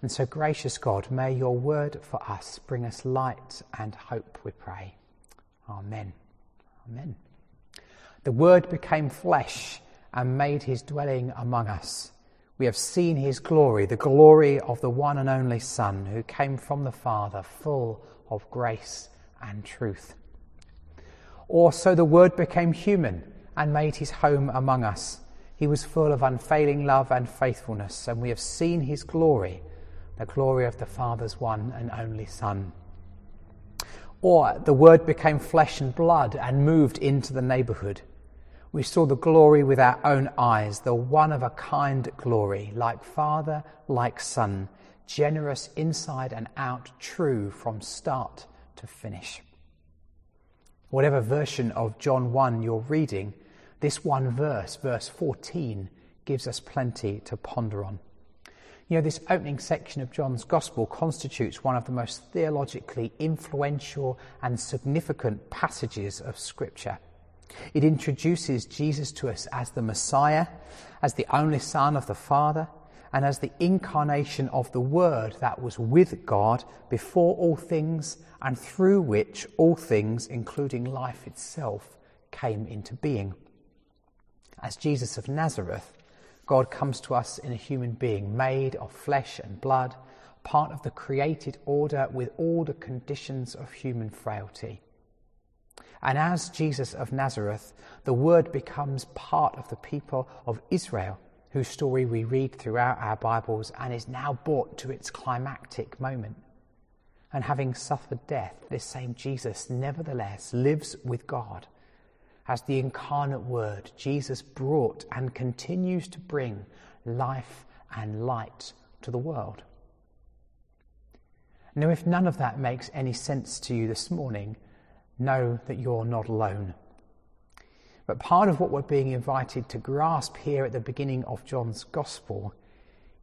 And so, gracious God, may your word for us bring us light and hope, we pray. Amen. Amen. The word became flesh and made his dwelling among us. We have seen his glory, the glory of the one and only Son who came from the Father, full of grace and truth. Also, the Word became human and made his home among us. He was full of unfailing love and faithfulness, and we have seen his glory, the glory of the Father's one and only Son. Or the Word became flesh and blood and moved into the neighbourhood. We saw the glory with our own eyes, the one of a kind glory, like Father, like Son, generous inside and out, true from start to finish. Whatever version of John 1 you're reading, this one verse, verse 14, gives us plenty to ponder on. You know, this opening section of John's Gospel constitutes one of the most theologically influential and significant passages of Scripture. It introduces Jesus to us as the Messiah, as the only Son of the Father, and as the incarnation of the Word that was with God before all things and through which all things, including life itself, came into being. As Jesus of Nazareth, God comes to us in a human being made of flesh and blood, part of the created order with all the conditions of human frailty. And as Jesus of Nazareth, the Word becomes part of the people of Israel, whose story we read throughout our Bibles and is now brought to its climactic moment. And having suffered death, this same Jesus nevertheless lives with God as the incarnate Word, Jesus brought and continues to bring life and light to the world. Now, if none of that makes any sense to you this morning, know that you're not alone. But part of what we're being invited to grasp here at the beginning of John's Gospel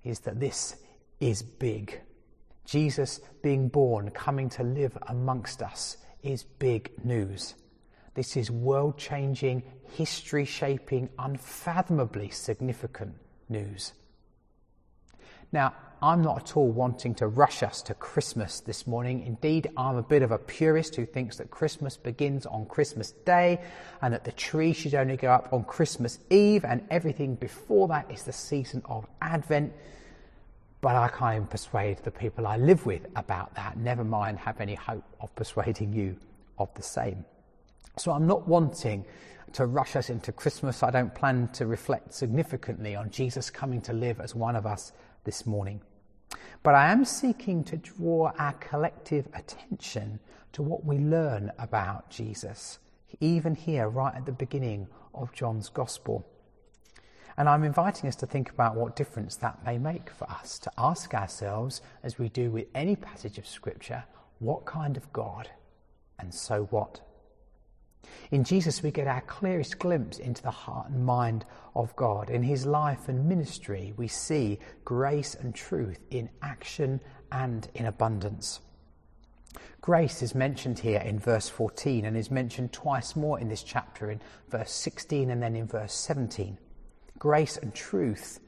is that this is big. Jesus being born, coming to live amongst us, is big news. This is world changing, history shaping, unfathomably significant news. Now, I'm not at all wanting to rush us to Christmas this morning. Indeed, I'm a bit of a purist who thinks that Christmas begins on Christmas Day and that the tree should only go up on Christmas Eve and everything before that is the season of Advent. But I can't even persuade the people I live with about that. Never mind have any hope of persuading you of the same. So I'm not wanting to rush us into Christmas. I don't plan to reflect significantly on Jesus coming to live as one of us this morning. But I am seeking to draw our collective attention to what we learn about Jesus, even here, right at the beginning of John's Gospel. And I'm inviting us to think about what difference that may make for us, to ask ourselves, as we do with any passage of Scripture, what kind of God and so what? In Jesus, we get our clearest glimpse into the heart and mind of God. In his life and ministry, we see grace and truth in action and in abundance. Grace is mentioned here in verse 14 and is mentioned twice more in this chapter in verse 16 and then in verse 17. Grace and truth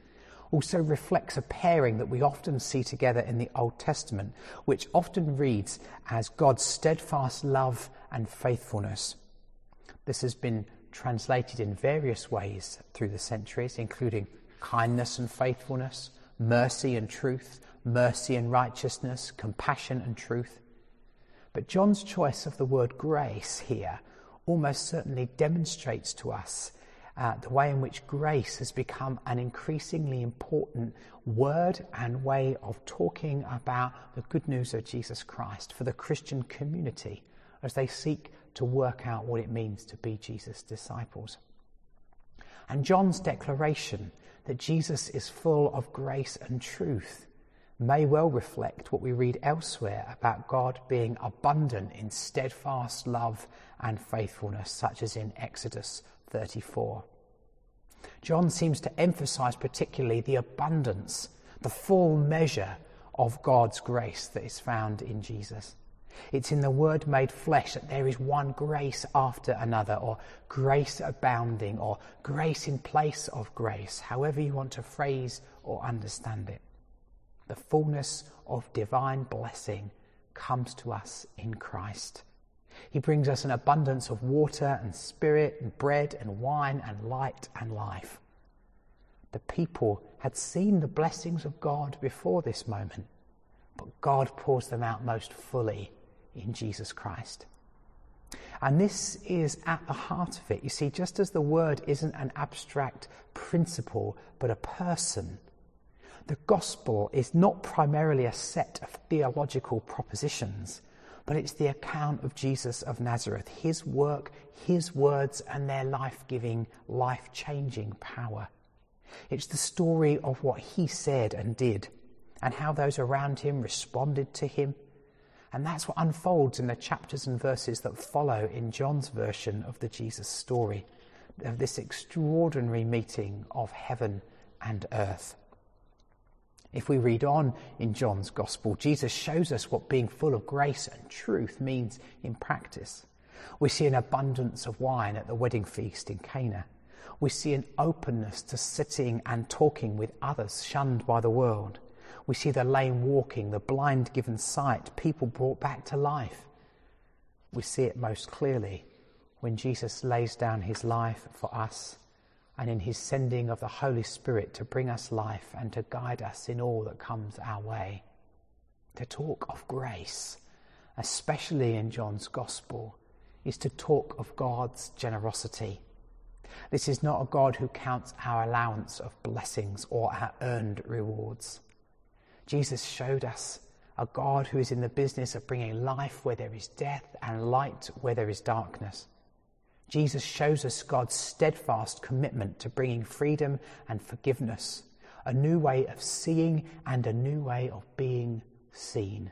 also reflects a pairing that we often see together in the Old Testament, which often reads as God's steadfast love and faithfulness. This has been translated in various ways through the centuries, including kindness and faithfulness, mercy and truth, mercy and righteousness, compassion and truth. But John's choice of the word grace here almost certainly demonstrates to us uh, the way in which grace has become an increasingly important word and way of talking about the good news of Jesus Christ for the Christian community as they seek to work out what it means to be Jesus' disciples. And John's declaration that Jesus is full of grace and truth may well reflect what we read elsewhere about God being abundant in steadfast love and faithfulness, such as in Exodus 34. John seems to emphasize particularly the abundance, the full measure of God's grace that is found in Jesus. It's in the Word made flesh that there is one grace after another, or grace abounding, or grace in place of grace, however you want to phrase or understand it. The fullness of divine blessing comes to us in Christ. He brings us an abundance of water and spirit and bread and wine and light and life. The people had seen the blessings of God before this moment, but God pours them out most fully in Jesus Christ. And this is at the heart of it. You see, just as the word isn't an abstract principle, but a person, the gospel is not primarily a set of theological propositions, but it's the account of Jesus of Nazareth, his work, his words, and their life giving, life changing power. It's the story of what he said and did, and how those around him responded to him. And that's what unfolds in the chapters and verses that follow in John's version of the Jesus story, of this extraordinary meeting of heaven and earth. If we read on in John's Gospel, Jesus shows us what being full of grace and truth means in practice. We see an abundance of wine at the wedding feast in Cana. We see an openness to sitting and talking with others shunned by the world. We see the lame walking, the blind given sight, people brought back to life. We see it most clearly when Jesus lays down his life for us and in his sending of the Holy Spirit to bring us life and to guide us in all that comes our way. To talk of grace, especially in John's Gospel, is to talk of God's generosity. This is not a God who counts our allowance of blessings or our earned rewards. Jesus showed us a God who is in the business of bringing life where there is death and light where there is darkness. Jesus shows us God's steadfast commitment to bringing freedom and forgiveness, a new way of seeing and a new way of being seen.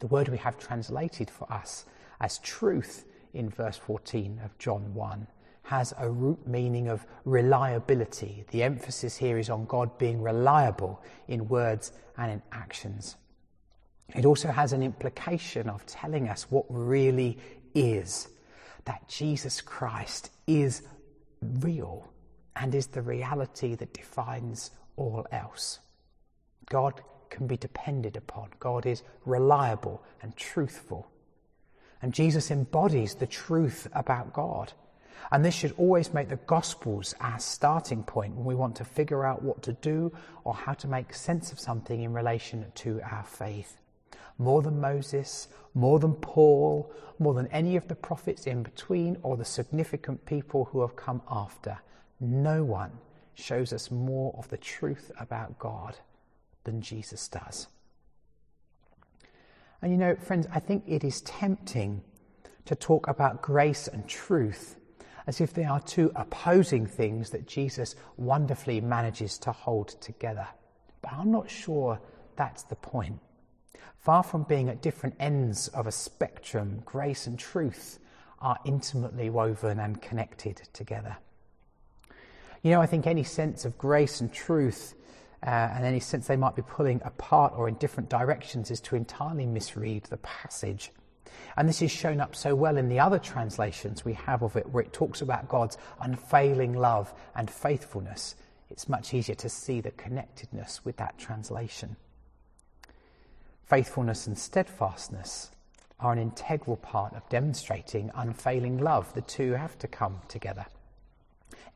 The word we have translated for us as truth in verse 14 of John 1 has a root meaning of reliability. The emphasis here is on God being reliable in words and in actions. It also has an implication of telling us what really is that Jesus Christ is real and is the reality that defines all else. God can be depended upon, God is reliable and truthful. And Jesus embodies the truth about God. And this should always make the Gospels our starting point when we want to figure out what to do or how to make sense of something in relation to our faith more than Moses, more than Paul, more than any of the prophets in between or the significant people who have come after. No one shows us more of the truth about God than Jesus does. And you know, friends, I think it is tempting to talk about grace and truth as if they are two opposing things that Jesus wonderfully manages to hold together. But I'm not sure that's the point. Far from being at different ends of a spectrum, grace and truth are intimately woven and connected together. You know, I think any sense of grace and truth uh, and any sense they might be pulling apart or in different directions is to entirely misread the passage. And this is shown up so well in the other translations we have of it, where it talks about God's unfailing love and faithfulness. It's much easier to see the connectedness with that translation. Faithfulness and steadfastness are an integral part of demonstrating unfailing love. The two have to come together.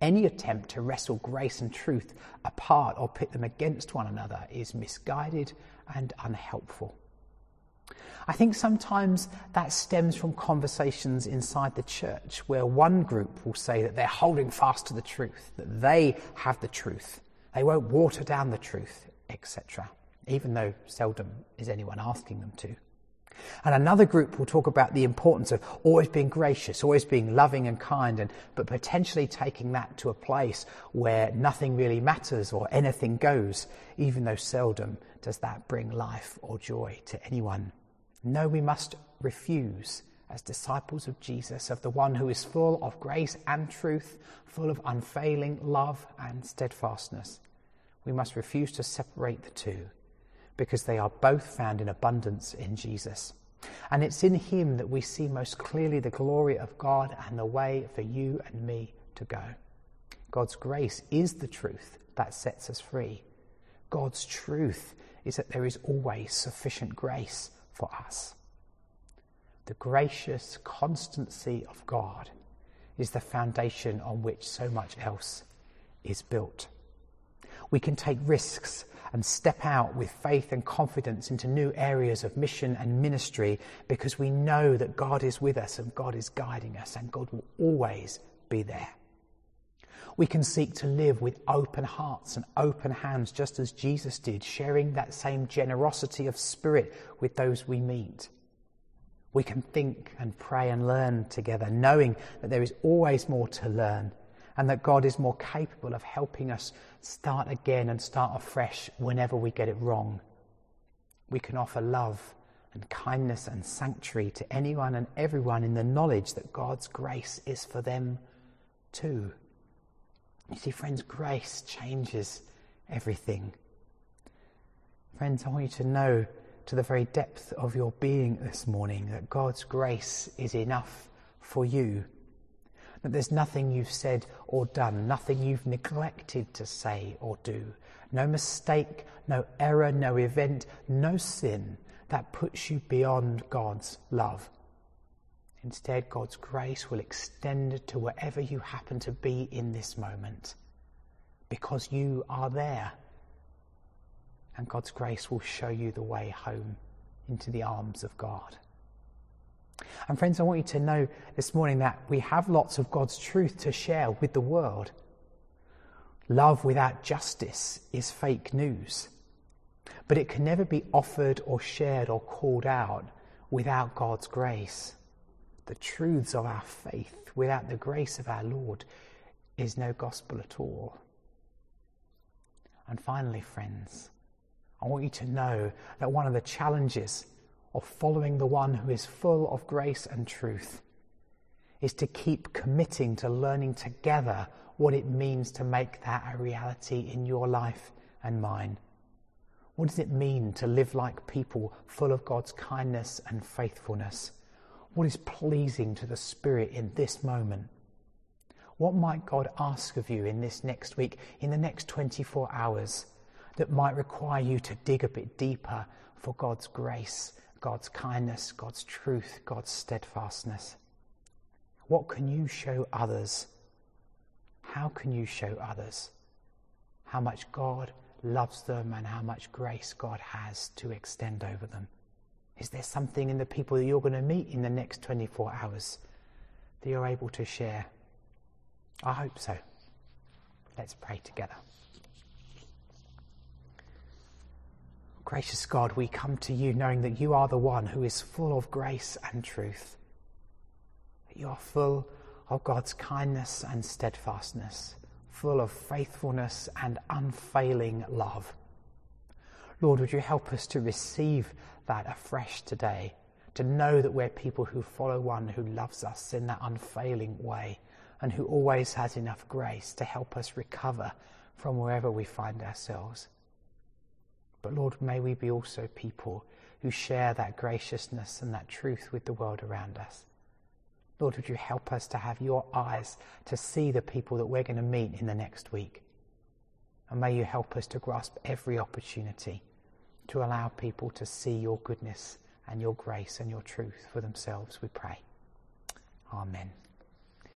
Any attempt to wrestle grace and truth apart or pit them against one another is misguided and unhelpful. I think sometimes that stems from conversations inside the church where one group will say that they're holding fast to the truth, that they have the truth, they won't water down the truth, etc even though seldom is anyone asking them to. And another group will talk about the importance of always being gracious, always being loving and kind, and, but potentially taking that to a place where nothing really matters or anything goes, even though seldom does that bring life or joy to anyone. No, we must refuse as disciples of Jesus, of the one who is full of grace and truth, full of unfailing love and steadfastness. We must refuse to separate the two because they are both found in abundance in Jesus. And it's in Him that we see most clearly the glory of God and the way for you and me to go. God's grace is the truth that sets us free. God's truth is that there is always sufficient grace for us. The gracious constancy of God is the foundation on which so much else is built. We can take risks and step out with faith and confidence into new areas of mission and ministry because we know that God is with us and God is guiding us and God will always be there. We can seek to live with open hearts and open hands, just as Jesus did, sharing that same generosity of spirit with those we meet. We can think and pray and learn together, knowing that there is always more to learn and that God is more capable of helping us start again and start afresh whenever we get it wrong. We can offer love and kindness and sanctuary to anyone and everyone in the knowledge that God's grace is for them too. You see, friends, grace changes everything. Friends, I want you to know to the very depth of your being this morning that God's grace is enough for you. That there's nothing you've said or done, nothing you've neglected to say or do, no mistake, no error, no event, no sin that puts you beyond God's love. Instead, God's grace will extend to wherever you happen to be in this moment because you are there and God's grace will show you the way home into the arms of God. And, friends, I want you to know this morning that we have lots of God's truth to share with the world. Love without justice is fake news, but it can never be offered or shared or called out without God's grace. The truths of our faith without the grace of our Lord is no gospel at all. And finally, friends, I want you to know that one of the challenges of following the one who is full of grace and truth is to keep committing to learning together what it means to make that a reality in your life and mine. What does it mean to live like people full of God's kindness and faithfulness? What is pleasing to the Spirit in this moment? What might God ask of you in this next week, in the next 24 hours? that might require you to dig a bit deeper for God's grace, God's kindness, God's truth, God's steadfastness. What can you show others? How can you show others how much God loves them and how much grace God has to extend over them? Is there something in the people that you're going to meet in the next 24 hours that you're able to share? I hope so. Let's pray together. Gracious God, we come to you knowing that you are the one who is full of grace and truth. That you are full of God's kindness and steadfastness, full of faithfulness and unfailing love. Lord, would you help us to receive that afresh today, to know that we're people who follow one who loves us in that unfailing way and who always has enough grace to help us recover from wherever we find ourselves. But Lord, may we be also people who share that graciousness and that truth with the world around us. Lord, would you help us to have your eyes to see the people that we're going to meet in the next week? And may you help us to grasp every opportunity to allow people to see your goodness and your grace and your truth for themselves, we pray. Amen.